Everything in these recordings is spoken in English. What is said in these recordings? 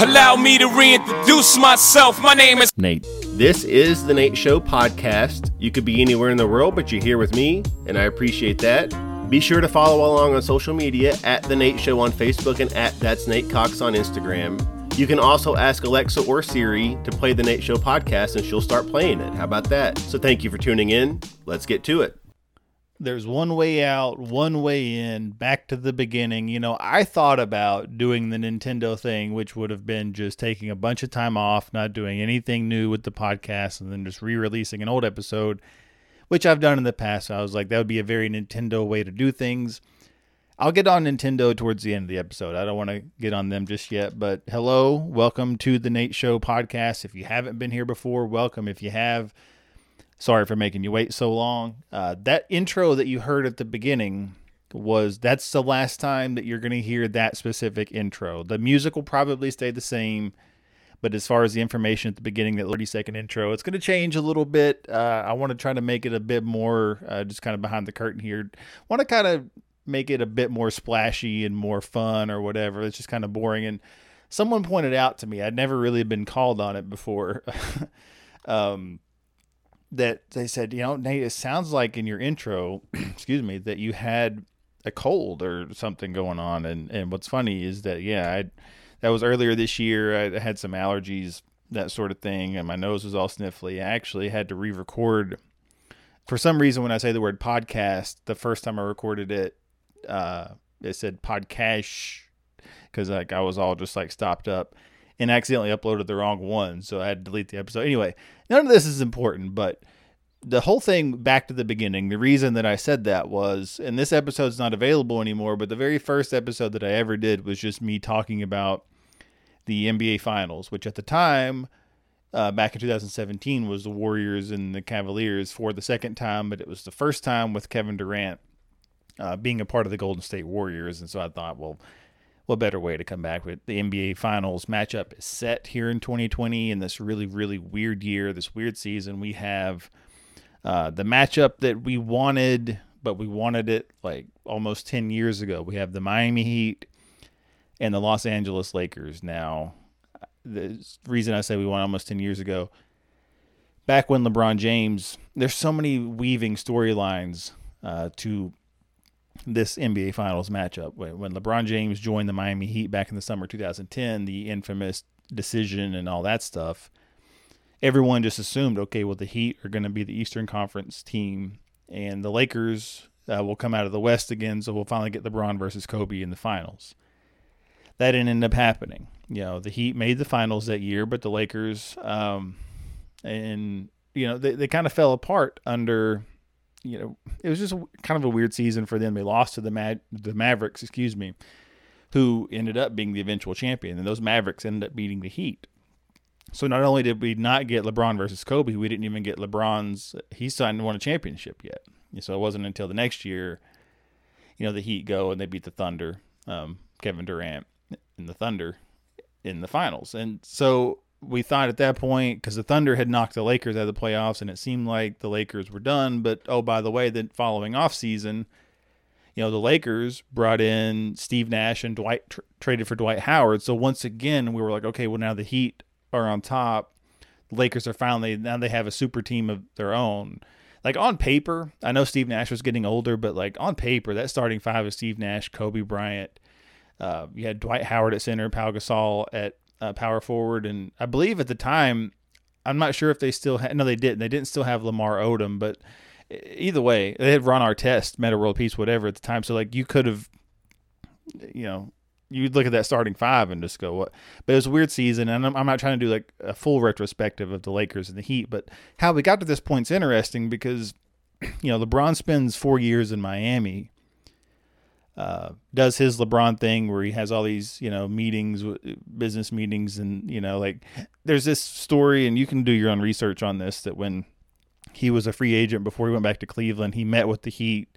Allow me to reintroduce myself. My name is Nate. This is the Nate Show podcast. You could be anywhere in the world, but you're here with me, and I appreciate that. Be sure to follow along on social media at The Nate Show on Facebook and at That's Nate Cox on Instagram. You can also ask Alexa or Siri to play The Nate Show podcast, and she'll start playing it. How about that? So thank you for tuning in. Let's get to it. There's one way out, one way in, back to the beginning. You know, I thought about doing the Nintendo thing, which would have been just taking a bunch of time off, not doing anything new with the podcast, and then just re releasing an old episode, which I've done in the past. So I was like, that would be a very Nintendo way to do things. I'll get on Nintendo towards the end of the episode. I don't want to get on them just yet, but hello, welcome to the Nate Show podcast. If you haven't been here before, welcome. If you have, sorry for making you wait so long. Uh, that intro that you heard at the beginning was that's the last time that you're going to hear that specific intro. The music will probably stay the same, but as far as the information at the beginning, that 30 second intro, it's going to change a little bit. Uh, I want to try to make it a bit more uh, just kind of behind the curtain here. Want to kind of make it a bit more splashy and more fun or whatever. It's just kind of boring. And someone pointed out to me, I'd never really been called on it before. um, that they said, you know, Nate, it sounds like in your intro, excuse me, that you had a cold or something going on. And and what's funny is that yeah, I that was earlier this year. I had some allergies, that sort of thing, and my nose was all sniffly. I actually had to re-record. For some reason, when I say the word podcast, the first time I recorded it, uh, it said podcast because like I was all just like stopped up and accidentally uploaded the wrong one, so I had to delete the episode. Anyway, none of this is important, but the whole thing back to the beginning. The reason that I said that was, and this episode's not available anymore, but the very first episode that I ever did was just me talking about the NBA Finals, which at the time, uh, back in 2017, was the Warriors and the Cavaliers for the second time, but it was the first time with Kevin Durant uh, being a part of the Golden State Warriors, and so I thought, well what better way to come back with the NBA Finals matchup is set here in 2020 in this really, really weird year, this weird season. We have uh, the matchup that we wanted, but we wanted it like almost 10 years ago. We have the Miami Heat and the Los Angeles Lakers. Now, the reason I say we won almost 10 years ago, back when LeBron James, there's so many weaving storylines uh, to this NBA Finals matchup. When LeBron James joined the Miami Heat back in the summer 2010, the infamous decision and all that stuff, everyone just assumed, okay, well, the Heat are going to be the Eastern Conference team, and the Lakers uh, will come out of the West again, so we'll finally get LeBron versus Kobe in the finals. That didn't end up happening. You know, the Heat made the finals that year, but the Lakers, um, and you know, they, they kind of fell apart under you know, it was just kind of a weird season for them. They lost to the Mad- the Mavericks, excuse me, who ended up being the eventual champion, and those Mavericks ended up beating the Heat. So not only did we not get LeBron versus Kobe, we didn't even get LeBron's. He signed won a championship yet. So it wasn't until the next year, you know, the Heat go and they beat the Thunder, um, Kevin Durant, and the Thunder in the finals. And so we thought at that point because the Thunder had knocked the Lakers out of the playoffs, and it seemed like the Lakers were done. But oh, by the way, the following off season, you know, the Lakers brought in Steve Nash and Dwight tr- traded for Dwight Howard. So once again, we were like, okay, well now the Heat are on top. The Lakers are finally now they have a super team of their own. Like on paper, I know Steve Nash was getting older, but like on paper, that starting five is Steve Nash, Kobe Bryant. Uh, you had Dwight Howard at center, Pau Gasol at uh, power forward, and I believe at the time, I'm not sure if they still had. No, they didn't. They didn't still have Lamar Odom, but either way, they had Ron Artest, Metta World Peace, whatever at the time. So like you could have, you know, you'd look at that starting five and just go what. But it was a weird season, and I'm, I'm not trying to do like a full retrospective of the Lakers and the Heat, but how we got to this point is interesting because, you know, LeBron spends four years in Miami uh, does his LeBron thing where he has all these, you know, meetings, business meetings, and you know, like there's this story, and you can do your own research on this. That when he was a free agent before he went back to Cleveland, he met with the Heat,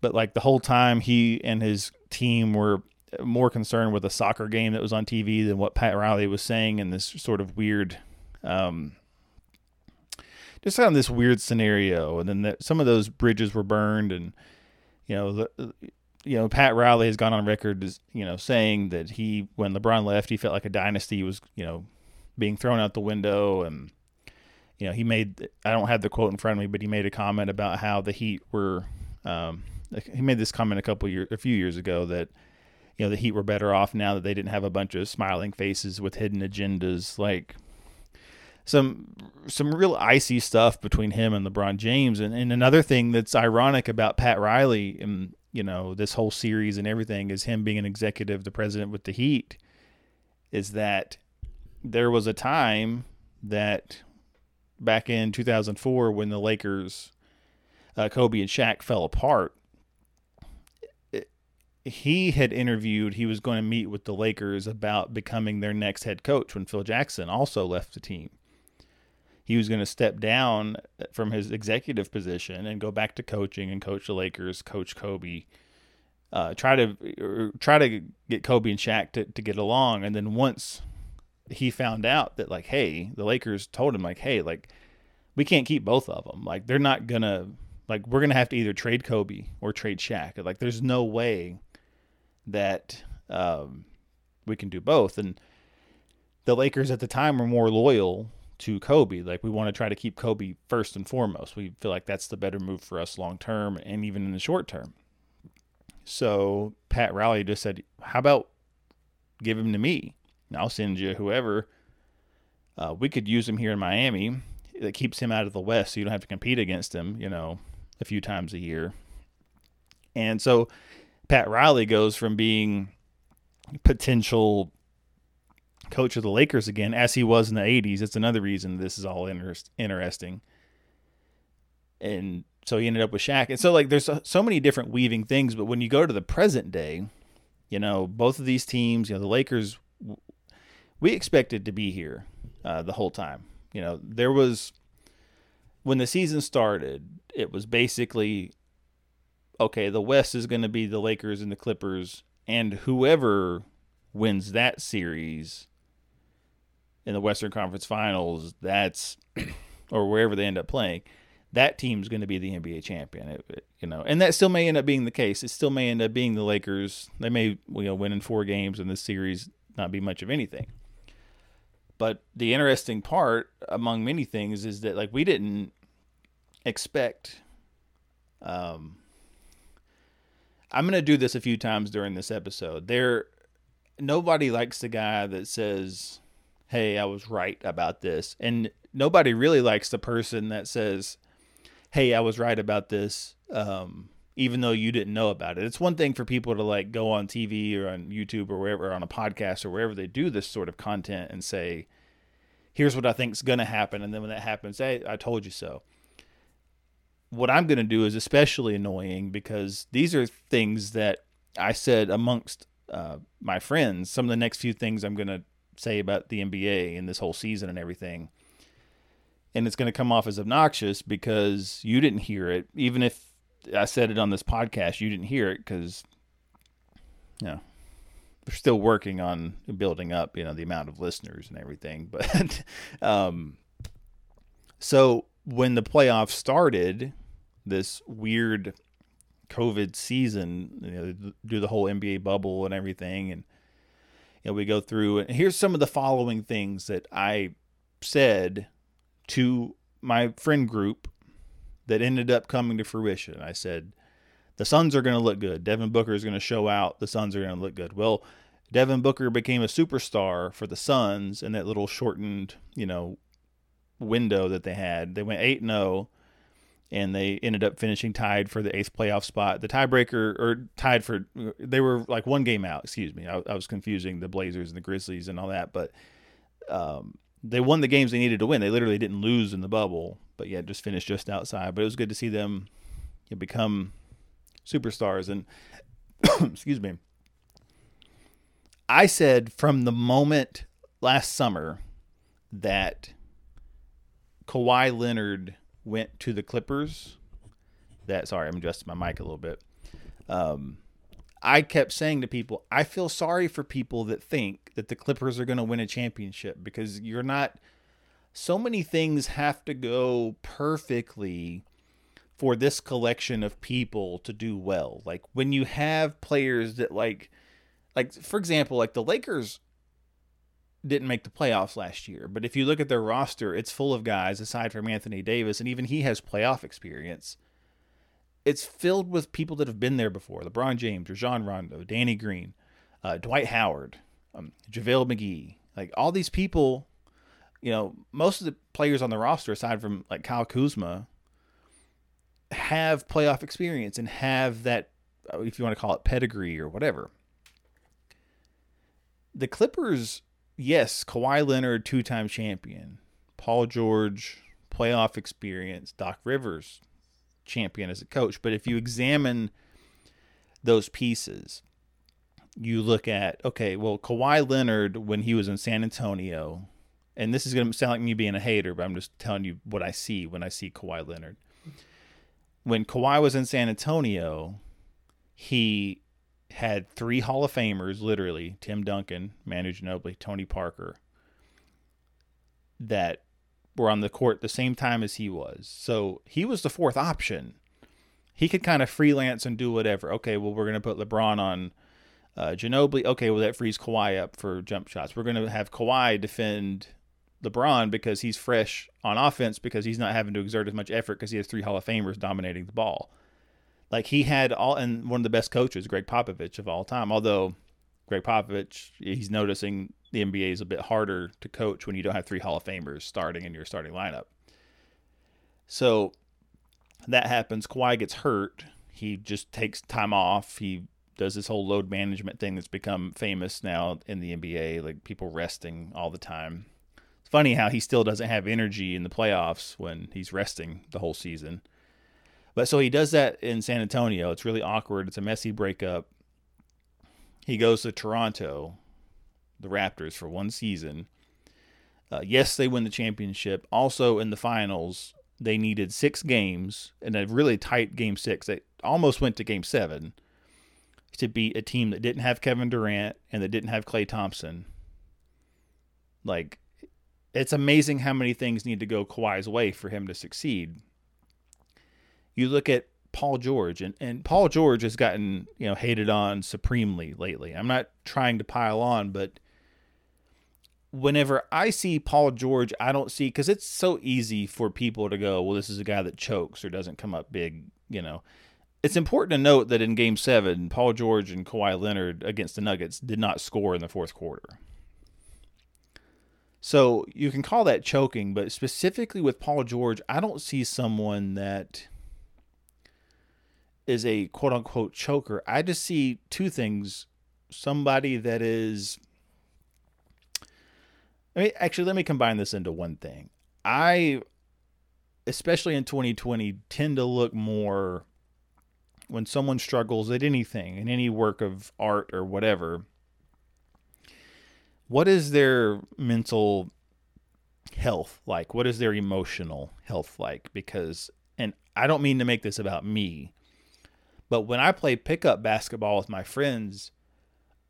but like the whole time, he and his team were more concerned with a soccer game that was on TV than what Pat Riley was saying in this sort of weird, um, just on this weird scenario. And then that some of those bridges were burned, and you know, the, you know, Pat Riley has gone on record as you know saying that he when LeBron left, he felt like a dynasty was you know being thrown out the window, and you know he made I don't have the quote in front of me, but he made a comment about how the Heat were. Um, he made this comment a couple years, a few years ago that you know the Heat were better off now that they didn't have a bunch of smiling faces with hidden agendas, like some some real icy stuff between him and LeBron James. And, and another thing that's ironic about Pat Riley and you know this whole series and everything is him being an executive, the president with the Heat, is that there was a time that back in 2004 when the Lakers, uh, Kobe and Shaq fell apart. he had interviewed, he was going to meet with the Lakers about becoming their next head coach when Phil Jackson also left the team he was going to step down from his executive position and go back to coaching and coach the Lakers, coach Kobe, uh, try to try to get Kobe and Shaq to, to get along. And then once he found out that like, hey, the Lakers told him like, hey, like we can't keep both of them. Like they're not gonna like we're gonna have to either trade Kobe or trade Shaq. Like there's no way that um, we can do both. And the Lakers at the time were more loyal to Kobe. Like we want to try to keep Kobe first and foremost. We feel like that's the better move for us long term and even in the short term. So Pat Riley just said, "How about give him to me? I'll send you whoever. Uh, we could use him here in Miami. That keeps him out of the West, so you don't have to compete against him. You know, a few times a year." And so Pat Riley goes from being potential coach of the Lakers again, as he was in the 80s. It's another reason this is all interest, interesting. And so he ended up with Shaq. And so, like, there's so many different weaving things. But when you go to the present day, you know, both of these teams, you know, the Lakers, we expected to be here uh, the whole time. You know, there was, when the season started, it was basically, okay, the West is going to be the Lakers and the Clippers. And whoever wins that series in the Western Conference Finals, that's or wherever they end up playing, that team's going to be the NBA champion. It, it, you know, and that still may end up being the case. It still may end up being the Lakers. They may you know win in four games in this series, not be much of anything. But the interesting part, among many things, is that like we didn't expect. Um, I'm going to do this a few times during this episode. There, nobody likes the guy that says hey, I was right about this. And nobody really likes the person that says, hey, I was right about this, um, even though you didn't know about it. It's one thing for people to like go on TV or on YouTube or wherever, or on a podcast or wherever they do this sort of content and say, here's what I think is going to happen. And then when that happens, hey, I told you so. What I'm going to do is especially annoying because these are things that I said amongst uh, my friends. Some of the next few things I'm going to say about the NBA and this whole season and everything. And it's going to come off as obnoxious because you didn't hear it. Even if I said it on this podcast, you didn't hear it because, you know, we're still working on building up, you know, the amount of listeners and everything. But, um, so when the playoffs started, this weird COVID season, you know, do the whole NBA bubble and everything, and know, we go through and here's some of the following things that I said to my friend group that ended up coming to fruition. I said, the Suns are going to look good. Devin Booker is going to show out. The Suns are going to look good. Well, Devin Booker became a superstar for the Suns in that little shortened, you know, window that they had. They went 8 0 and they ended up finishing tied for the eighth playoff spot. The tiebreaker, or tied for, they were like one game out. Excuse me, I, I was confusing the Blazers and the Grizzlies and all that, but um, they won the games they needed to win. They literally didn't lose in the bubble, but yeah, just finished just outside. But it was good to see them you know, become superstars. And excuse me, I said from the moment last summer that Kawhi Leonard went to the Clippers, that sorry, I'm adjusting my mic a little bit. Um, I kept saying to people, I feel sorry for people that think that the Clippers are going to win a championship because you're not. So many things have to go perfectly for this collection of people to do well. Like when you have players that like like for example, like the Lakers didn't make the playoffs last year, but if you look at their roster, it's full of guys aside from Anthony Davis and even he has playoff experience. It's filled with people that have been there before. LeBron James, Rajon Rondo, Danny Green, uh, Dwight Howard, um, JaVale McGee. Like all these people, you know, most of the players on the roster aside from like Kyle Kuzma have playoff experience and have that, uh, if you want to call it pedigree or whatever. The Clippers, yes, Kawhi Leonard, two time champion, Paul George, playoff experience, Doc Rivers, champion as a coach. But if you examine those pieces, you look at, okay, well, Kawhi Leonard, when he was in San Antonio, and this is going to sound like me being a hater, but I'm just telling you what I see when I see Kawhi Leonard. When Kawhi was in San Antonio, he had three Hall of Famers, literally Tim Duncan, Manu Ginobili, Tony Parker, that were on the court the same time as he was. So he was the fourth option. He could kind of freelance and do whatever. Okay, well, we're going to put LeBron on uh, Ginobili. Okay, well, that frees Kawhi up for jump shots. We're going to have Kawhi defend LeBron because he's fresh on offense because he's not having to exert as much effort because he has three Hall of Famers dominating the ball. Like he had all, and one of the best coaches, Gregg Popovich of all time. Although Gregg Popovich, he's noticing the NBA is a bit harder to coach when you don't have three Hall of Famers starting in your starting lineup. So that happens. Kawhi gets hurt. He just takes time off. He does this whole load management thing that's become famous now in the NBA, like people resting all the time It's funny how he still doesn't have energy in the playoffs when he's resting the whole season. But so he does that in San Antonio. It's really awkward. It's a messy breakup. He goes to Toronto, the Raptors, for one season. Uh, yes, they win the championship. Also, in the finals, they needed six games in a really tight game six. They almost went to game seven to beat a team that didn't have Kevin Durant and that didn't have Klay Thompson. Like, it's amazing how many things need to go Kawhi's way for him to succeed. You look at Paul George, and, and Paul George has gotten you know hated on supremely lately. I'm not trying to pile on, but whenever I see Paul George, I don't see because it's so easy for people to go, well, this is a guy that chokes or doesn't come up big, you know. It's important to note that in Game Seven, Paul George and Kawhi Leonard against the Nuggets did not score in the fourth quarter. So you can call that choking, but specifically with Paul George, I don't see someone that is a quote unquote choker. I just see two things somebody that is. I mean, actually, let me combine this into one thing. I, especially in 2020, tend to look more when someone struggles at anything, in any work of art or whatever what is their mental health like? What is their emotional health like? Because, and I don't mean to make this about me, but when I play pickup basketball with my friends,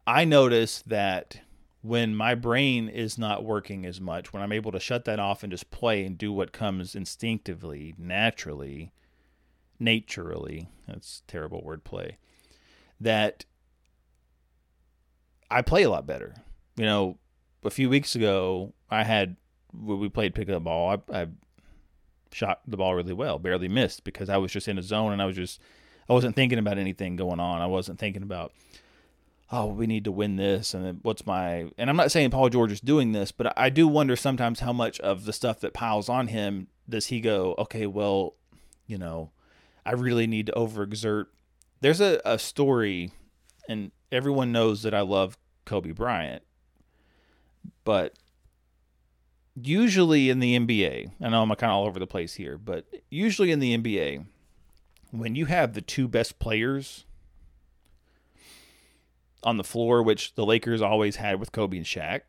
I notice that when my brain is not working as much, when I'm able to shut that off and just play and do what comes instinctively, naturally, naturally, that's terrible wordplay, that I play a lot better you know, a few weeks ago, I had we played pickup ball. I, I shot the ball really well, barely missed because I was just in a zone and I was just I wasn't thinking about anything going on. I wasn't thinking about oh we need to win this and what's my and I'm not saying Paul George is doing this, but I do wonder sometimes how much of the stuff that piles on him does he go okay well you know I really need to overexert. There's a, a story and everyone knows that I love Kobe Bryant but usually in the NBA, I know I'm kind of all over the place here, but usually in the NBA, when you have the two best players on the floor, which the Lakers always had with Kobe and Shaq,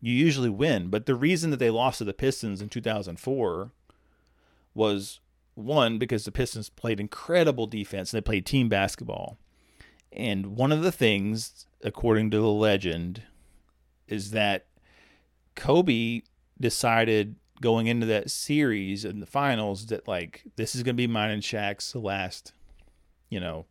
you usually win. But the reason that they lost to the Pistons in 2004 was one, because the Pistons played incredible defense and they played team basketball. And one of the things, according to the legend, is that Kobe decided going into that series and the finals that like this is going to be mine and Shaq's last, you know,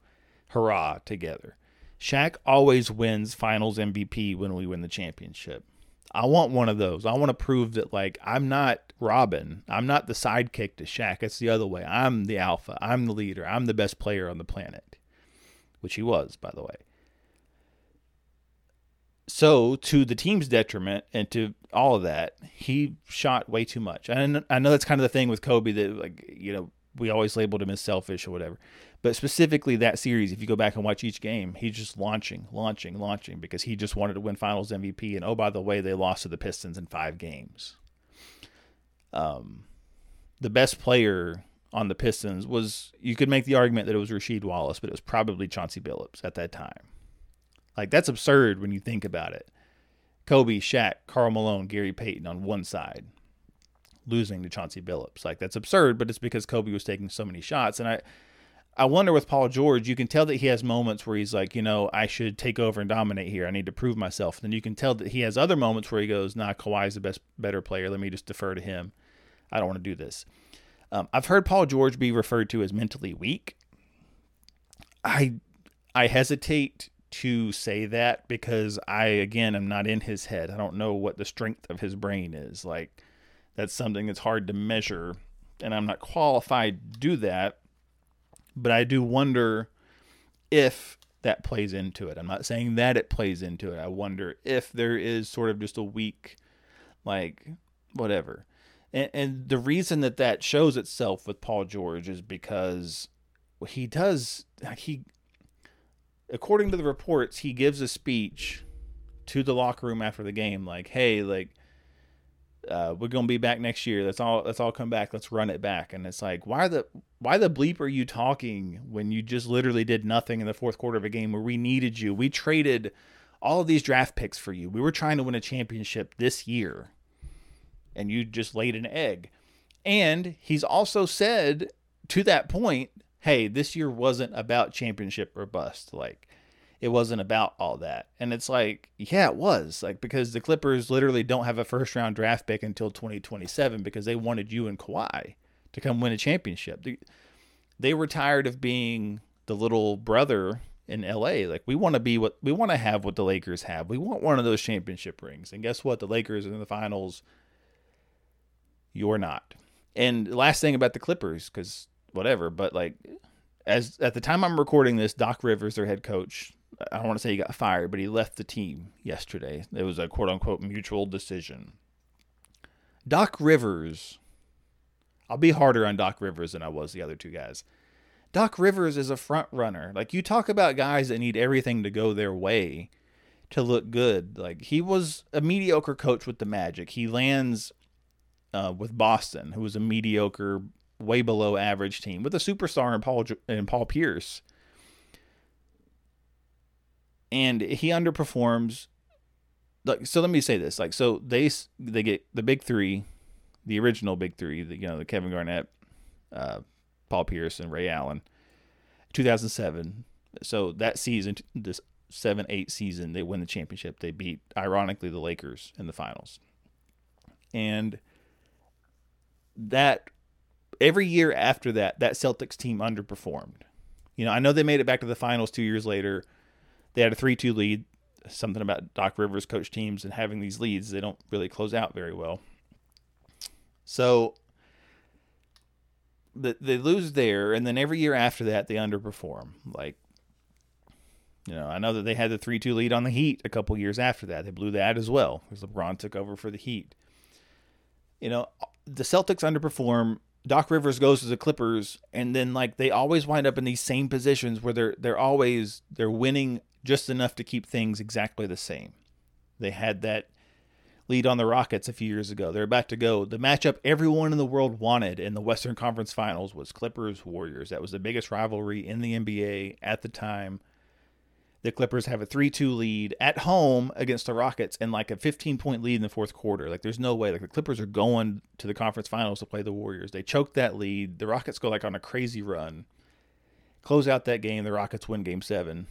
hurrah together. Shaq always wins finals MVP when we win the championship. I want one of those. I want to prove that like I'm not Robin. I'm not the sidekick to Shaq. It's the other way. I'm the alpha. I'm the leader. I'm the best player on the planet. Which he was, by the way. So, to the team's detriment and to all of that, he shot way too much. And I know that's kind of the thing with Kobe that like, you know, we always labeled him as selfish or whatever. But specifically that series, if you go back and watch each game, he's just launching, launching, launching because he just wanted to win Finals MVP. And oh, by the way, they lost to the Pistons in five games. Um, the best player on the Pistons was you could make the argument that it was Rasheed Wallace, but it was probably Chauncey Billups at that time. Like that's absurd when you think about it. Kobe, Shaq, Karl Malone, Gary Payton on one side, losing to Chauncey Billups. Like that's absurd, but it's because Kobe was taking so many shots. And I I wonder with Paul George, you can tell that he has moments where he's like, you know, I should take over and dominate here. I need to prove myself. And then you can tell that he has other moments where he goes, nah, Kawhi's the best, better player. Let me just defer to him. I don't want to do this. Um, I've heard Paul George be referred to as mentally weak. I I hesitate to say that because I again am not in his head. I don't know what the strength of his brain is. Like that's something that's hard to measure and I'm not qualified to do that but I do wonder if that plays into it. I'm not saying that it plays into it. I wonder if there is sort of just a weak, like, whatever. And, and the reason that that shows itself with Paul George is because he does, he, according to the reports, he gives a speech to the locker room after the game, like, hey, like, uh, we're gonna be back next year. Let's all let's all come back. Let's run it back. And it's like, why the why the bleep are you talking when you just literally did nothing in the fourth quarter of a game where we needed you? We traded all of these draft picks for you. We were trying to win a championship this year, and you just laid an egg. And he's also said to that point, hey, this year wasn't about championship or bust. Like it wasn't about all that. And it's like, yeah, it was. Like because the Clippers literally don't have a first round draft pick until 2027 because they wanted you and Kawhi to come win a championship. They, they were tired of being the little brother in LA. Like we want to be what we want to have what the Lakers have. We want one of those championship rings. And guess what? The Lakers are in the finals. You're not. And last thing about the Clippers, because whatever, but like as at the time I'm recording this, Doc Rivers, their head coach, I don't want to say he got fired, but he left the team yesterday. It was a quote unquote mutual decision. Doc Rivers, I'll be harder on Doc Rivers than I was the other two guys. Doc Rivers is a front runner. Like you talk about guys that need everything to go their way to look good. Like he was a mediocre coach with the Magic. He lands uh, with Boston, who was a mediocre, way below average team, with a superstar in Paul in Paul Pierce and he underperforms. Like, so let me say this: like, so they they get the big three, the original big three, the, you know, the Kevin Garnett, uh, Paul Pierce, and Ray Allen, 2007. So that season, this seven eight season, they win the championship. They beat, ironically, the Lakers in the finals, and that every year after that, that Celtics team underperformed. You know, I know they made it back to the finals two years later they had a 3 2 lead. Something about Doc Rivers coach teams and having these leads, they don't really close out very well. So the, they lose there, and then every year after that, they underperform. Like, you know, I know that they had the 3 2 lead on the Heat a couple years after that. They blew that as well because LeBron took over for the Heat. You know, the Celtics underperform. Doc Rivers goes to the Clippers, and then like they always wind up in these same positions where they're they're always they're winning just enough to keep things exactly the same. They had that lead on the Rockets a few years ago. They're about to go. The matchup everyone in the world wanted in the Western Conference Finals was Clippers Warriors. That was the biggest rivalry in the NBA at the time. The Clippers have a 3 2 lead at home against the Rockets and like a 15 point lead in the fourth quarter. Like, there's no way. Like, the Clippers are going to the conference finals to play the Warriors. They choke that lead. The Rockets go like on a crazy run. Close out that game. The Rockets win game seven.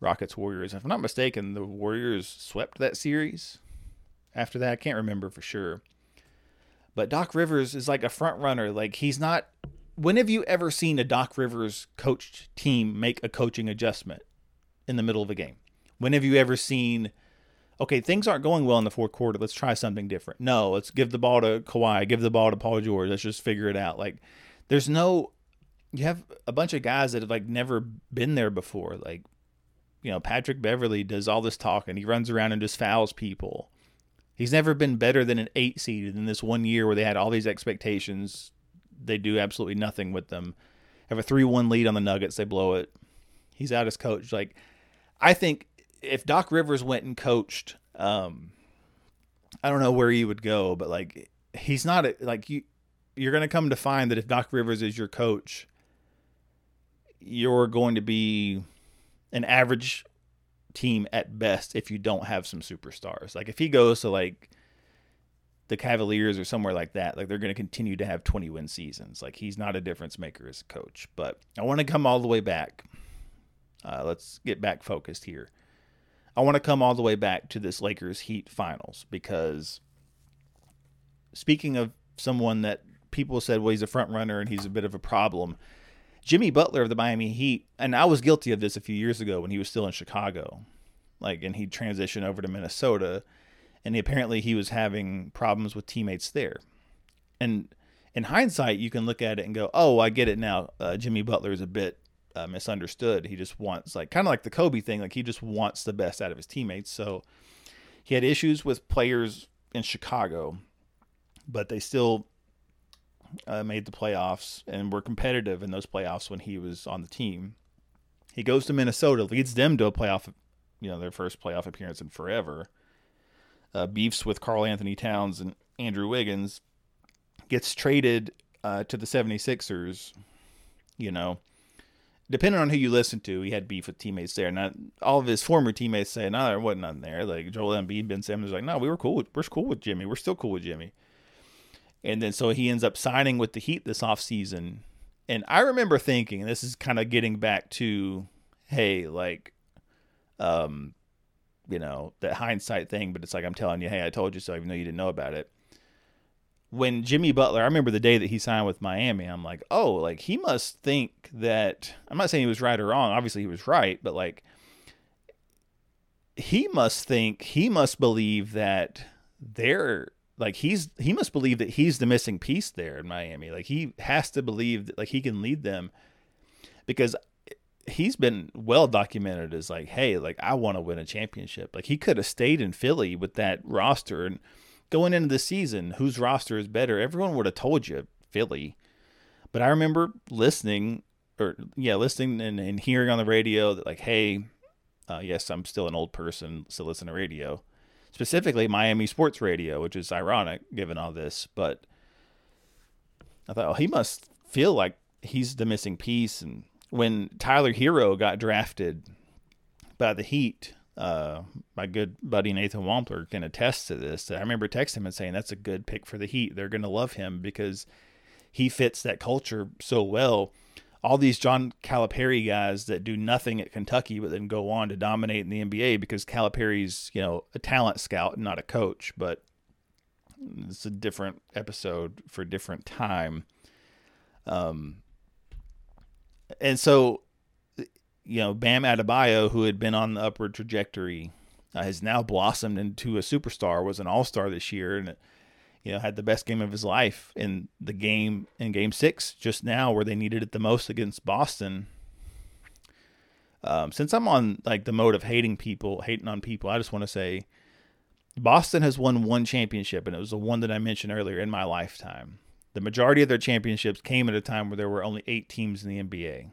Rockets Warriors. If I'm not mistaken, the Warriors swept that series. After that, I can't remember for sure. But Doc Rivers is like a front runner. Like he's not. When have you ever seen a Doc Rivers coached team make a coaching adjustment in the middle of a game? When have you ever seen? Okay, things aren't going well in the fourth quarter. Let's try something different. No, let's give the ball to Kawhi. Give the ball to Paul George. Let's just figure it out. Like, there's no. You have a bunch of guys that have like never been there before. Like, you know, Patrick Beverley does all this talking. He runs around and just fouls people. He's never been better than an eight seed in this one year where they had all these expectations. They do absolutely nothing with them. Have a three one lead on the Nuggets, they blow it. He's out as coach. Like I think if Doc Rivers went and coached, um, I don't know where he would go, but like he's not a, like you. You're going to come to find that if Doc Rivers is your coach, you're going to be an average team at best if you don't have some superstars. Like if he goes to like the Cavaliers or somewhere like that, like they're going to continue to have 20 win seasons. Like he's not a difference maker as a coach. But I want to come all the way back. Uh, let's get back focused here. I want to come all the way back to this Lakers Heat finals because speaking of someone that people said, well, he's a front runner and he's a bit of a problem. Jimmy Butler of the Miami Heat, and I was guilty of this a few years ago when he was still in Chicago, like, and he transitioned over to Minnesota, and he, apparently he was having problems with teammates there, and in hindsight, you can look at it and go, "Oh, I get it now. Uh, Jimmy Butler is a bit uh, misunderstood. He just wants, like, kind of like the Kobe thing, like he just wants the best out of his teammates. So he had issues with players in Chicago, but they still uh, made the playoffs and were competitive in those playoffs when he was on the team. He goes to Minnesota, leads them to a playoff, you know, their first playoff appearance in forever. Uh, beefs with Karl-Anthony Towns and Andrew Wiggins, gets traded uh, to the 76ers. You know, depending on who you listen to, he had beef with teammates there. Not all of his former teammates say, "No, there wasn't nothing there." Like Joel Embiid, Ben Simmons, like, "No, we were cool. With, we're cool with Jimmy. We're still cool with Jimmy." And then so he ends up signing with the Heat this offseason. And I remember thinking, and this is kind of getting back to, hey, like, um, you know, that hindsight thing, but it's like I'm telling you, hey, I told you so, even though you didn't know about it. When Jimmy Butler, I remember the day that he signed with Miami, I'm like, oh, like he must think that I'm not saying he was right or wrong. Obviously he was right, but like he must think, he must believe that they're like he's he must believe that he's the missing piece there in Miami. Like he has to believe that like he can lead them because he's been well documented as like, hey, like I want to win a championship. Like he could have stayed in Philly with that roster and going into the season, whose roster is better? Everyone would have told you Philly. But I remember listening or yeah, listening and, and hearing on the radio that like, hey, uh, yes, I'm still an old person, still listen to radio specifically Miami Sports Radio, which is ironic given all this. But I thought, oh, he must feel like he's the missing piece. And when Tyler Herro got drafted by the Heat, uh, my good buddy Nathan Wampler can attest to this. I remember texting him and saying that's a good pick for the Heat. They're going to love him because he fits that culture so well all these John Calipari guys that do nothing at Kentucky but then go on to dominate in the NBA because Calipari's, you know, a talent scout, not a coach, but it's a different episode for a different time. Um and so you know, Bam Adebayo, who had been on the upward trajectory, uh, has now blossomed into a superstar, was an all-star this year and you know, had the best game of his life in the game in game six just now where they needed it the most against Boston. Um, since I'm on like the mode of hating people, hating on people, I just want to say Boston has won one championship, and it was the one that I mentioned earlier in my lifetime. The majority of their championships came at a time where there were only eight teams in the NBA.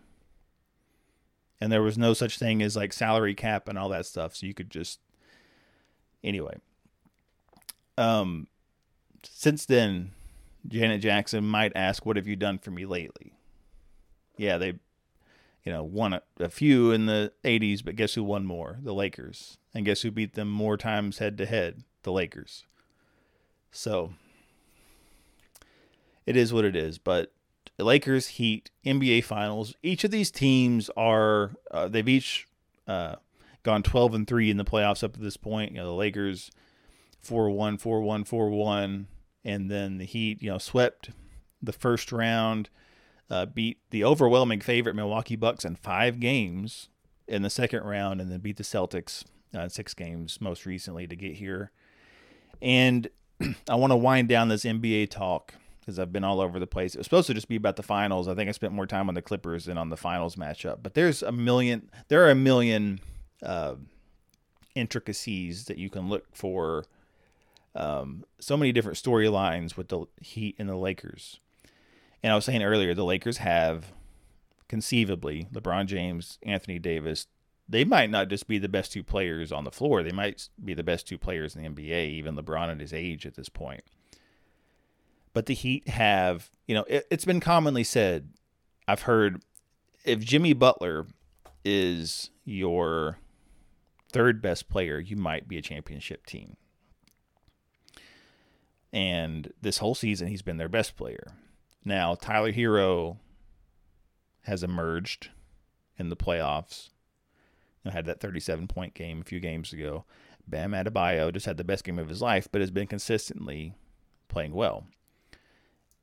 And there was no such thing as like salary cap and all that stuff. So you could just anyway. Um since then, Janet Jackson might ask, "What have you done for me lately?" Yeah, they, you know, won a, a few in the '80s, but guess who won more? The Lakers. And guess who beat them more times head to head? The Lakers. So it is what it is. But Lakers, Heat, NBA Finals. Each of these teams are uh, they've each uh, gone 12 and three in the playoffs up to this point. You know, the Lakers 4 1, 4 1, 4 1. and then the Heat, you know, swept the first round, uh, beat the overwhelming favorite Milwaukee Bucks in five games in the second round, and then beat the Celtics uh, six games most recently to get here. And I want to wind down this NBA talk because I've been all over the place. It was supposed to just be about the finals. I think I spent more time on the Clippers than on the finals matchup. But there's a million. There are a million uh, intricacies that you can look for. Um, so many different storylines with the Heat and the Lakers. And I was saying earlier, the Lakers have conceivably LeBron James, Anthony Davis. They might not just be the best two players on the floor. They might be the best two players in the NBA, even LeBron at his age at this point. But the Heat have, you know, it, it's been commonly said, I've heard if Jimmy Butler is your third best player, you might be a championship team. And this whole season, he's been their best player. Now, Tyler Herro has emerged in the playoffs. You had that 37 point game a few games ago. Bam Adebayo just had the best game of his life, but has been consistently playing well.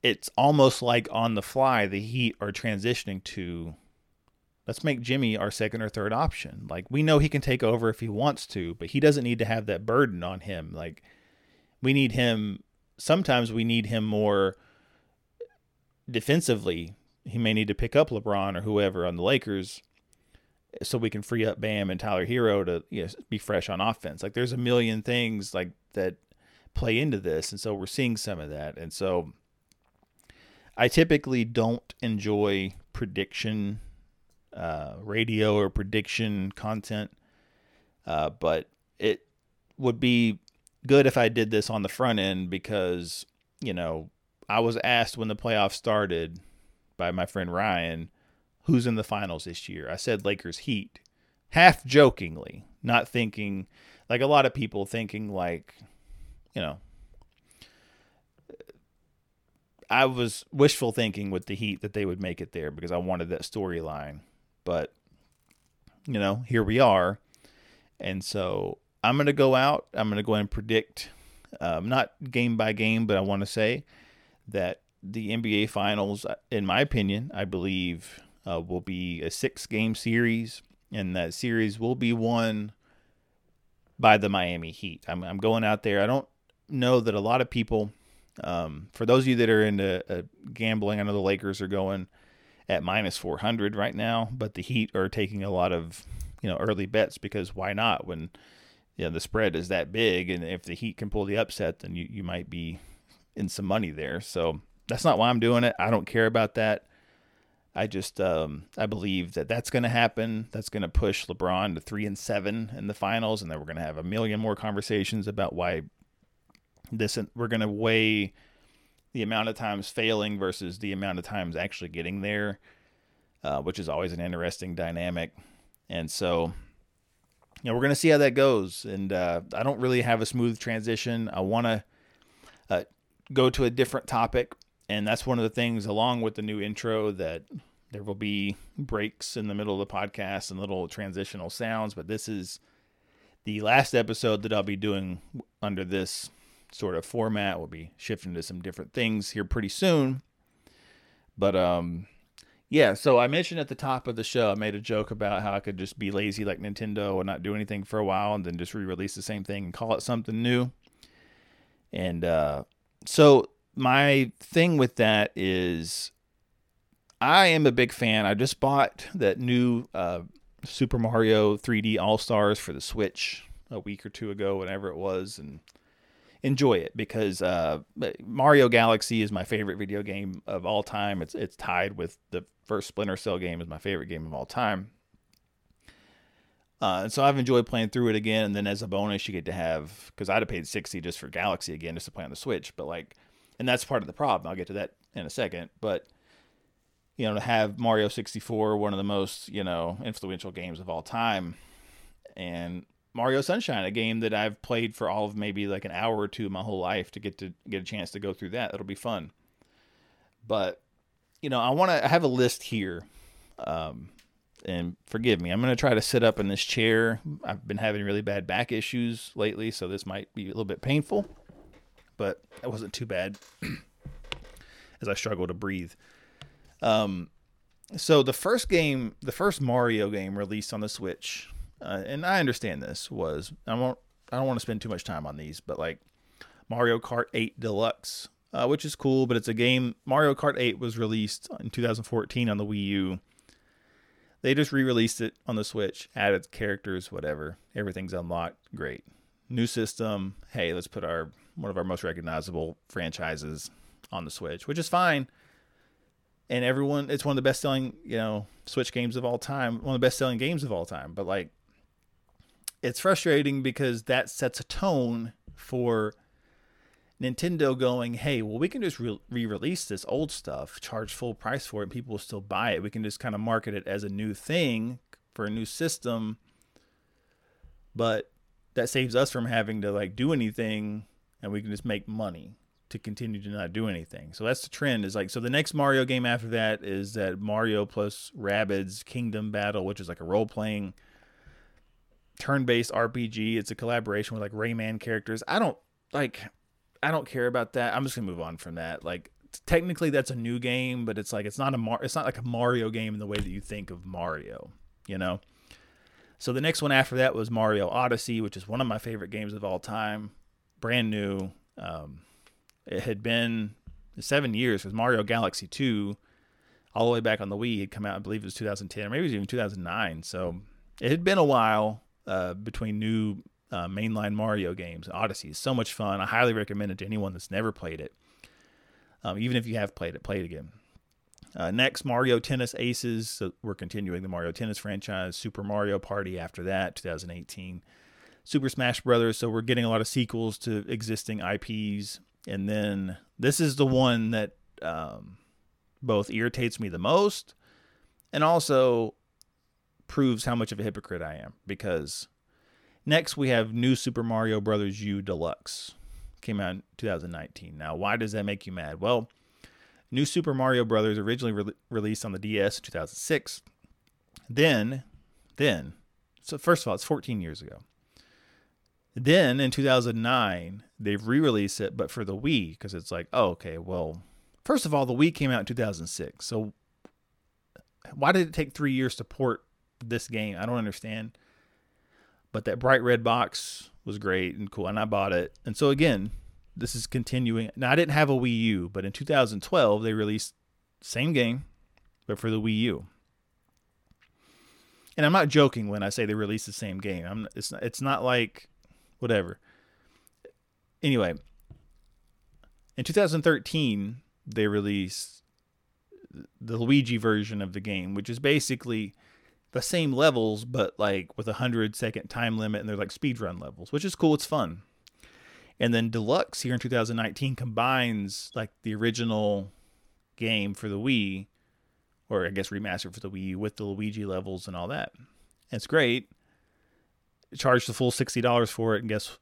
It's almost like on the fly, the Heat are transitioning to let's make Jimmy our second or third option. Like we know he can take over if he wants to, but he doesn't need to have that burden on him. Like we need him sometimes we need him more defensively. He may need to pick up LeBron or whoever on the Lakers so we can free up Bam and Tyler Herro to you know, be fresh on offense. Like there's a million things like that play into this, and so we're seeing some of that. And so I typically don't enjoy prediction uh, radio or prediction content. Uh, but it would be good if I did this on the front end because, you know, I was asked when the playoffs started by my friend Ryan, who's in the finals this year? I said Lakers Heat, half jokingly, not thinking like a lot of people thinking like, you know, I was wishful thinking with the Heat that they would make it there because I wanted that storyline. But, you know, here we are. And so I'm going to go out. I'm going to go and predict, um, not game by game, but I want to say that the NBA Finals, in my opinion, I believe uh, will be a six game series. And that series will be won by the Miami Heat. I'm, I'm going out there. I don't know that a lot of people, um, for those of you that are into uh, gambling, I know the Lakers are going at minus 400 right now, but the Heat are taking a lot of, you know, early bets because why not when you know, the spread is that big and if the Heat can pull the upset, then you, you might be in some money there. So that's not why I'm doing it. I don't care about that. I just um, I believe that that's going to happen. That's going to push LeBron to three and seven in the finals, and then we're going to have a million more conversations about why this. We're going to weigh the amount of times failing versus the amount of times actually getting there, uh, which is always an interesting dynamic. And so, you know, we're going to see how that goes. And uh, I don't really have a smooth transition. I want to uh, go to a different topic. And that's one of the things, along with the new intro, that there will be breaks in the middle of the podcast and little transitional sounds. But this is the last episode that I'll be doing under this sort of format. We'll be shifting to some different things here pretty soon. But um yeah, so I mentioned at the top of the show, I made a joke about how I could just be lazy like Nintendo and not do anything for a while and then just re-release the same thing and call it something new. And uh so my thing with that is I am a big fan. I just bought that new uh, Super Mario 3D All Stars for the Switch a week or two ago, whenever it was, and enjoy it because uh, Mario Galaxy is my favorite video game of all time. It's it's tied with the first Splinter Cell game as my favorite game of all time. Uh, and so I've enjoyed playing through it again. And then as a bonus, you get to have because I'd have paid sixty just for Galaxy again just to play on the Switch. But like, and that's part of the problem. I'll get to that in a second. But you know, to have Mario sixty four, one of the most you know influential games of all time, and Mario Sunshine, a game that I've played for all of maybe like an hour or two of my whole life to get to get a chance to go through that. It'll be fun. But you know, I want to have a list here. Um, and forgive me, I'm going to try to sit up in this chair. I've been having really bad back issues lately, so this might be a little bit painful. but it wasn't too bad as I struggle to breathe. Um, so the first game, the first Mario game released on the Switch, uh, and I understand this was I won't I don't want to spend too much time on these, but like Mario Kart 8 Deluxe, uh, which is cool, but it's a game. Mario Kart 8 was released in 2014 on the Wii U. They just re-released it on the Switch, added characters, whatever. Everything's unlocked, great. New system. Hey, let's put our one of our most recognizable franchises on the Switch, which is fine. And everyone, it's one of the best-selling, you know, Switch games of all time. One of the best-selling games of all time. But like, it's frustrating because that sets a tone for Nintendo going, hey, well, we can just re release this old stuff, charge full price for it, and people will still buy it. We can just kind of market it as a new thing for a new system. But that saves us from having to like do anything and we can just make money to continue to not do anything. So that's the trend is like so the next Mario game after that is that Mario plus Rabbids Kingdom Battle, which is like a role playing turn-based RPG. It's a collaboration with like Rayman characters. I don't like I don't care about that. I'm just gonna move on from that. Like technically that's a new game, but it's like it's not a Mar- it's not like a Mario game in the way that you think of Mario, you know. So the next one after that was Mario Odyssey, which is one of my favorite games of all time, brand new. Um, it had been seven years because Mario Galaxy 2, all the way back on the Wii, had come out. I believe it was 2010, or maybe it was even 2009. So it had been a while uh, between new uh, mainline Mario games. Odyssey is so much fun. I highly recommend it to anyone that's never played it. Um, even if you have played it, play it again. Uh, next, Mario Tennis Aces. So we're continuing the Mario Tennis franchise. Super Mario Party after that, 2018. Super Smash Brothers. So we're getting a lot of sequels to existing IPs. And then this is the one that um, both irritates me the most and also proves how much of a hypocrite I am because Next, we have New Super Mario Bros. U Deluxe. Came out in 2019. Now, why does that make you mad? Well, New Super Mario Bros. originally re- released on the DS in 2006. Then, then, so first of all, it's 14 years ago. Then in 2009, they've re-released it, but for the Wii, because it's like, oh, okay, well, first of all, the Wii came out in 2006. So why did it take three years to port this game? I don't understand. But that bright red box was great and cool, and I bought it. And so again, this is continuing. Now I didn't have a Wii U, but in 2012 they released same game, but for the Wii U. And I'm not joking when I say they released the same game. I'm it's it's not like whatever. Anyway, in 2013 they released the Luigi version of the game, which is basically the same levels, but like with a hundred second time limit, and they're like speed run levels, which is cool. It's fun. And then Deluxe here in 2019 combines like the original game for the Wii, or I guess remastered for the Wii with the Luigi levels and all that. it's great. Charge the full sixty dollars for it, and guess,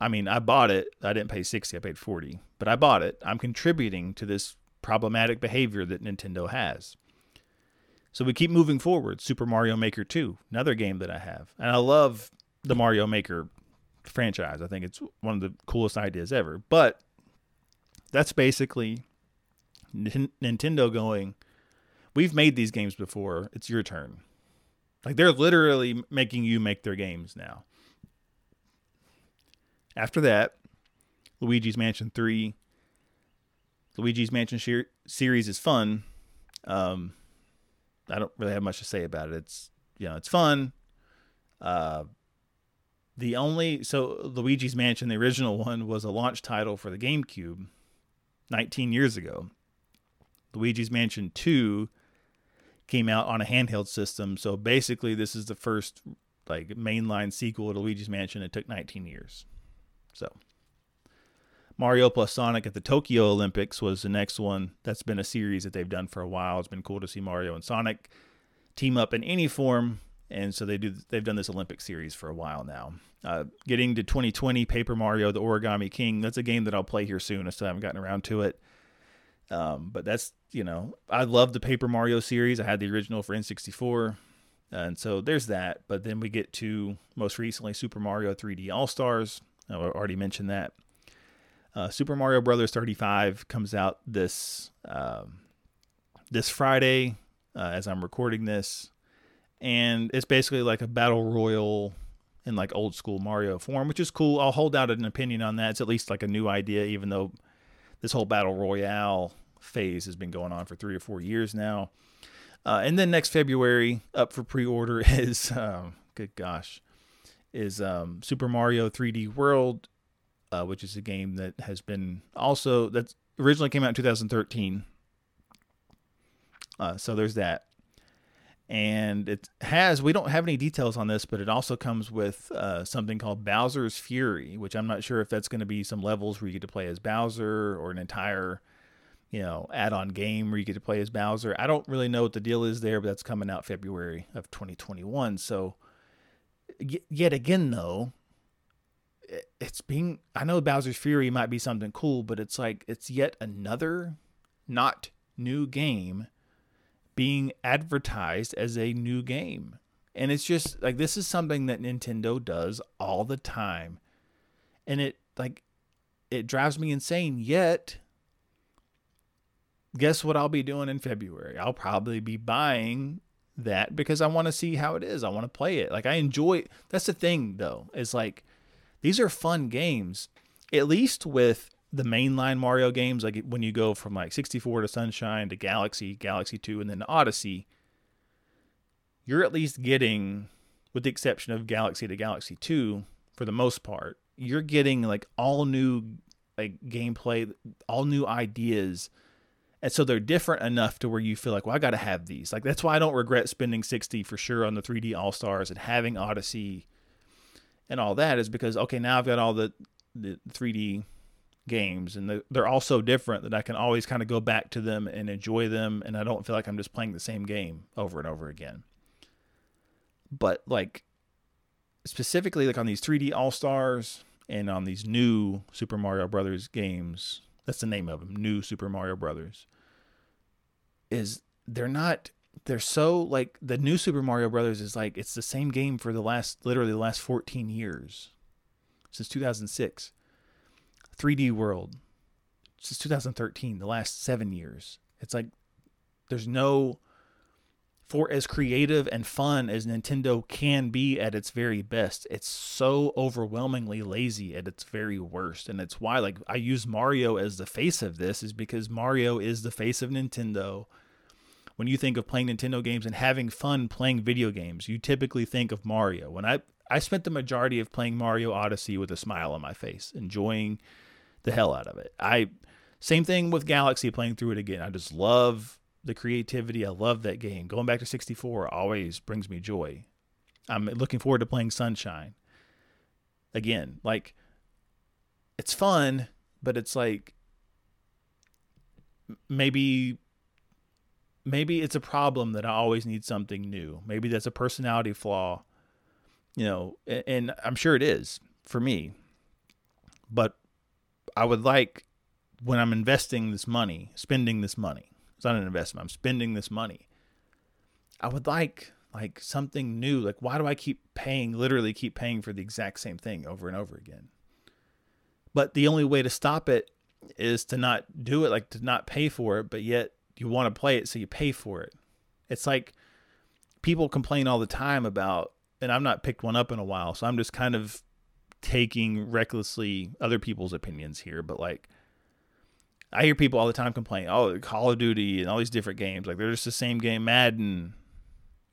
I mean, I bought it. I didn't pay sixty. I paid forty, but I bought it. I'm contributing to this problematic behavior that Nintendo has. So we keep moving forward. Super Mario Maker 2, another game that I have. And I love the Mario Maker franchise. I think it's one of the coolest ideas ever. But that's basically Nintendo going, we've made these games before. It's your turn. Like they're literally making you make their games now. After that, Luigi's Mansion 3. Luigi's Mansion series is fun. Um, I don't really have much to say about it. It's you know it's fun. Uh, the only so Luigi's Mansion, the original one, was a launch title for the GameCube, 19 years ago. Luigi's Mansion 2 came out on a handheld system, so basically this is the first like mainline sequel to Luigi's Mansion. It took 19 years. So Mario plus Sonic at the Tokyo Olympics was the next one. That's been a series that they've done for a while. It's been cool to see Mario and Sonic team up in any form, and so they do. They've done this Olympic series for a while now. Uh, getting to 2020, Paper Mario: The Origami King. That's a game that I'll play here soon. I still haven't gotten around to it. Um, but that's you know, I love the Paper Mario series. I had the original for N64. And so there's that. But then we get to most recently Super Mario 3D All Stars. I already mentioned that. Uh, Super Mario Brothers 35 comes out this um, this Friday uh, as I'm recording this, and it's basically like a battle royale in like old school Mario form, which is cool. I'll hold out an opinion on that. It's at least like a new idea, even though this whole battle royale phase has been going on for three or four years now. Uh, and then next February, up for pre-order is um, good gosh, is um, Super Mario 3D World, uh, which is a game that has been also that originally came out in 2013. Uh, so there's that, and it has we don't have any details on this, but it also comes with uh, something called Bowser's Fury, which I'm not sure if that's going to be some levels where you get to play as Bowser or an entire you know, add-on game where you get to play as Bowser. I don't really know what the deal is there, but that's coming out February of 2021. So, yet again, though, it's being. I know Bowser's Fury might be something cool, but it's like it's yet another not new game being advertised as a new game. And it's just like this is something that Nintendo does all the time. And it like it drives me insane. Yet guess what I'll be doing in February? I'll probably be buying that because I want to see how it is. I want to play it. Like I enjoy that's the thing though. Is like these are fun games. At least with the mainline Mario games like when you go from like 64 to Sunshine to Galaxy, Galaxy 2 and then Odyssey, you're at least getting with the exception of Galaxy to Galaxy 2 for the most part, you're getting like all new like gameplay, all new ideas and so they're different enough to where you feel like, well, I got to have these. Like that's why I don't regret spending 60 for sure on the 3D All Stars and having Odyssey and all that is because okay, now I've got all the the 3D games and they're all so different that I can always kind of go back to them and enjoy them and I don't feel like I'm just playing the same game over and over again. But like specifically like on these 3D All Stars and on these new Super Mario Brothers games that's the name of them, New Super Mario Brothers. Is they're not they're so like the new Super Mario Brothers is like it's the same game for the last literally the last 14 years. Since 2006. 3D World since 2013, the last 7 years. It's like there's no for as creative and fun as Nintendo can be at its very best, it's so overwhelmingly lazy at its very worst. And it's why like I use Mario as the face of this is because Mario is the face of Nintendo. When you think of playing Nintendo games and having fun playing video games, you typically think of Mario. When I I spent the majority of playing Mario Odyssey with a smile on my face, enjoying the hell out of it. I same thing with Galaxy playing through it again. I just love the creativity. I love that game. Going back to 64 always brings me joy. I'm looking forward to playing Sunshine. Again, like it's fun, but it's like maybe maybe it's a problem that I always need something new. Maybe that's a personality flaw. You know, and I'm sure it is for me. But I would like when I'm investing this money, spending this money, it's not an investment. I'm spending this money. I would like like something new. Like why do I keep paying literally keep paying for the exact same thing over and over again? But the only way to stop it is to not do it, like to not pay for it, but yet you want to play it so you pay for it. It's like people complain all the time about and I've not picked one up in a while, so I'm just kind of taking recklessly other people's opinions here, but like I hear people all the time complain, oh, Call of Duty and all these different games, like they're just the same game. Madden,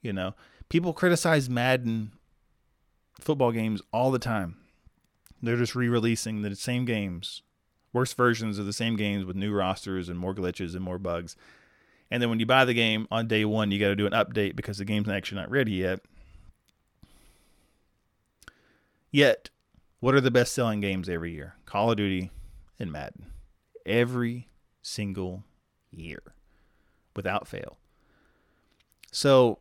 you know, people criticize Madden football games all the time. They're just re-releasing the same games, worse versions of the same games with new rosters and more glitches and more bugs. And then when you buy the game on day one, you got to do an update because the game's actually not ready yet. Yet, what are the best selling games every year? Call of Duty and Madden every single year without fail. So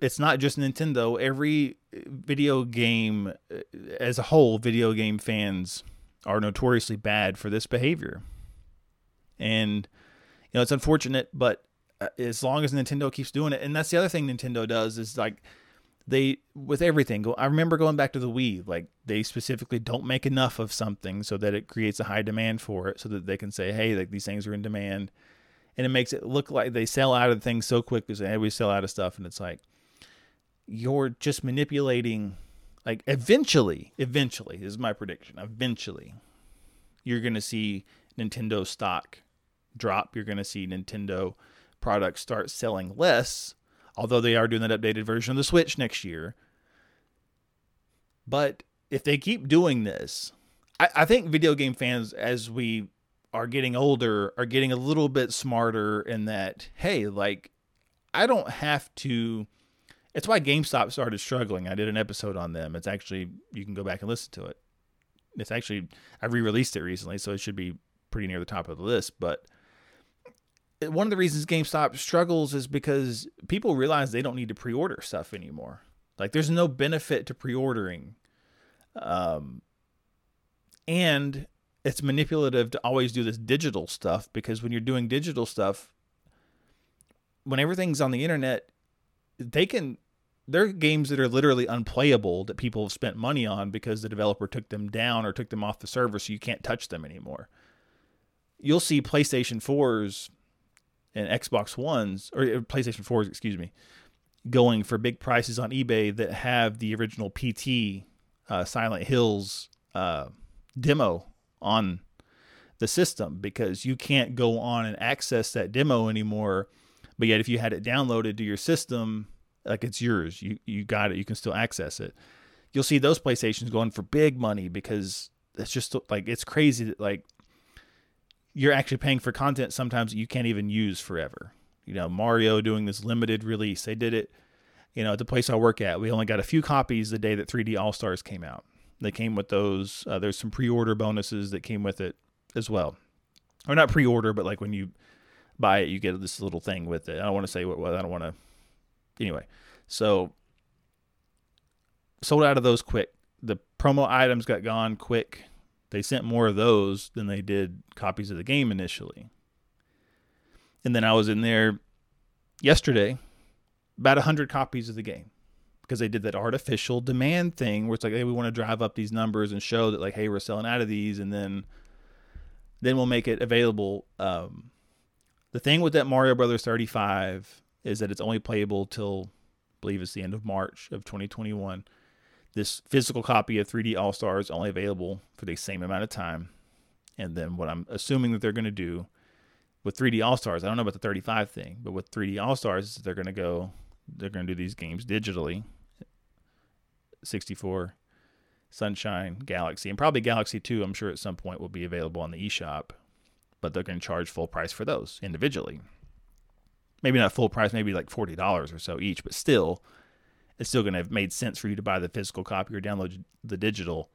it's not just Nintendo. Every video game uh, as a whole, video game fans are notoriously bad for this behavior. And, you know, it's unfortunate, but uh, as long as Nintendo keeps doing it, and that's the other thing Nintendo does is like they with everything. I remember going back to the Wii, like they specifically don't make enough of something so that it creates a high demand for it, so that they can say, hey, like these things are in demand, and it makes it look like they sell out of things so quick because hey, we sell out of stuff, and it's like you're just manipulating. Like eventually, eventually this is my prediction. Eventually, you're gonna see Nintendo stock drop. You're gonna see Nintendo products start selling less although they are doing that updated version of the Switch next year. But if they keep doing this, I, I think video game fans, as we are getting older, are getting a little bit smarter in that, hey, like, I don't have to. It's why GameStop started struggling. I did an episode on them. It's actually, you can go back and listen to it. It's actually, I re released it recently, so it should be pretty near the top of the list. But one of the reasons GameStop struggles is because people realize they don't need to pre-order stuff anymore. Like there's no benefit to pre-ordering. Um and it's manipulative to always do this digital stuff because when you're doing digital stuff when everything's on the internet they can there are games that are literally unplayable that people have spent money on because the developer took them down or took them off the server so you can't touch them anymore. You'll see PlayStation 4s and Xbox Ones or uh, PlayStation 4s, excuse me, going for big prices on eBay that have the original PT uh, Silent Hills uh, demo on the system because you can't go on and access that demo anymore. But yet, if you had it downloaded to your system, like it's yours, you you got it, you can still access it. You'll see those PlayStations going for big money because it's just like it's crazy that like you're actually paying for content sometimes you can't even use forever. You know, Mario doing this limited release. They did it, you know, at the place I work at. We only got a few copies the day that 3D All Stars came out. They came with those. Uh, there's some pre-order bonuses that came with it as well, or not pre-order, but like when you buy it, you get this little thing with it. I don't want to say what. I don't want to. Anyway, so sold out of those quick. The promo items got gone quick they sent more of those than they did copies of the game initially. And then I was in there yesterday, about 100 copies of the game because they did that artificial demand thing where it's like, hey, we want to drive up these numbers and show that, like, hey, we're selling out of these. And then then we'll make it available. Um, the thing with that Mario Brothers 35 is that it's only playable till I believe it's the end of March of 2021 this physical copy of 3D All Stars only available for the same amount of time. And then what I'm assuming that they're going to do with 3D All Stars, I don't know about the 35 thing, but with 3D All Stars, they're going to go, they're going to do these games digitally 64, Sunshine, Galaxy, and probably Galaxy 2, I'm sure at some point will be available on the eShop, but they're going to charge full price for those individually. Maybe not full price, maybe like $40 or so each, but still it's still going to have made sense for you to buy the physical copy or download the digital,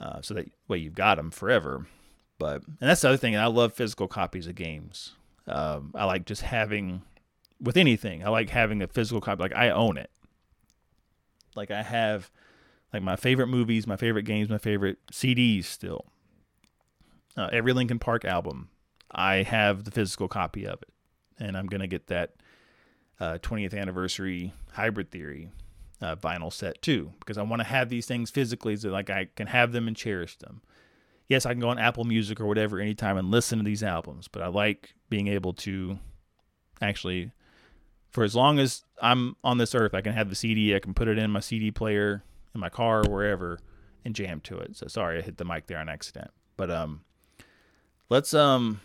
uh, so that way you've got them forever. But and that's the other thing. And I love physical copies of games. Um, I like just having with anything. I like having a physical copy. Like I own it. Like I have like my favorite movies, my favorite games, my favorite CDs still. Uh, every Linkin Park album, I have the physical copy of it, and I'm gonna get that uh, 20th anniversary hybrid theory uh, vinyl set too, because I want to have these things physically so like I can have them and cherish them. Yes, I can go on Apple Music or whatever anytime and listen to these albums, but I like being able to actually, for as long as I'm on this earth, I can have the CD, I can put it in my CD player in my car, or wherever, and jam to it. So sorry, I hit the mic there on accident. But um, let's um,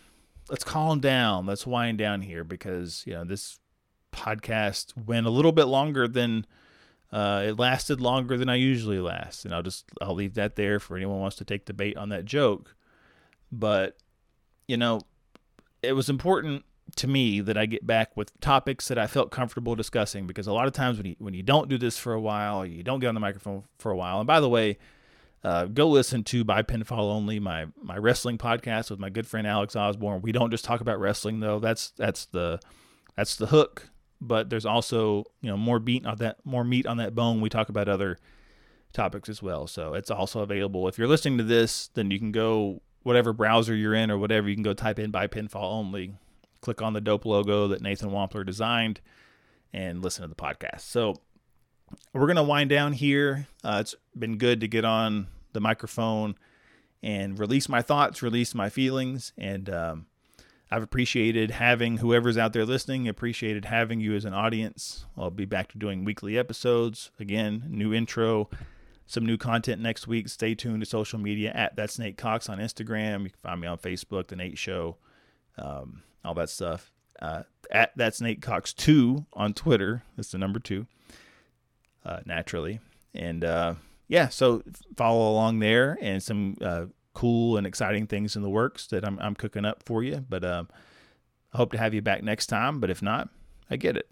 let's calm down. Let's wind down here because you know this podcast went a little bit longer than uh, it lasted longer than I usually last, and I'll just I'll leave that there for anyone wants to take bait on that joke. But you know, it was important to me that I get back with topics that I felt comfortable discussing because a lot of times when you when you don't do this for a while, you don't get on the microphone for a while. And by the way, uh, go listen to by pinfall only my my wrestling podcast with my good friend Alex Osborne. We don't just talk about wrestling though. That's that's the that's the hook but there's also you know more meat on that more meat on that bone. We talk about other topics as well, so it's also available. If you're listening to this, then you can go whatever browser you're in or whatever. You can go type in by pinfall only, click on the dope logo that Nathan Wampler designed, and listen to the podcast. So we're going to wind down here. Uh, it's been good to get on the microphone and release my thoughts, release my feelings. And um, I've appreciated having whoever's out there listening, appreciated having you as an audience. I'll be back to doing weekly episodes. Again, new intro, some new content next week. Stay tuned to social media at That's Nate Cox on Instagram. You can find me on Facebook, The Nate Show, um, all that stuff. Uh, at That's Nate Cox 2 on Twitter. That's the number two, uh, naturally. And uh, yeah, so follow along there and some uh, cool and exciting things in the works that I'm, I'm cooking up for you. But um, I hope to have you back next time. But if not, I get it.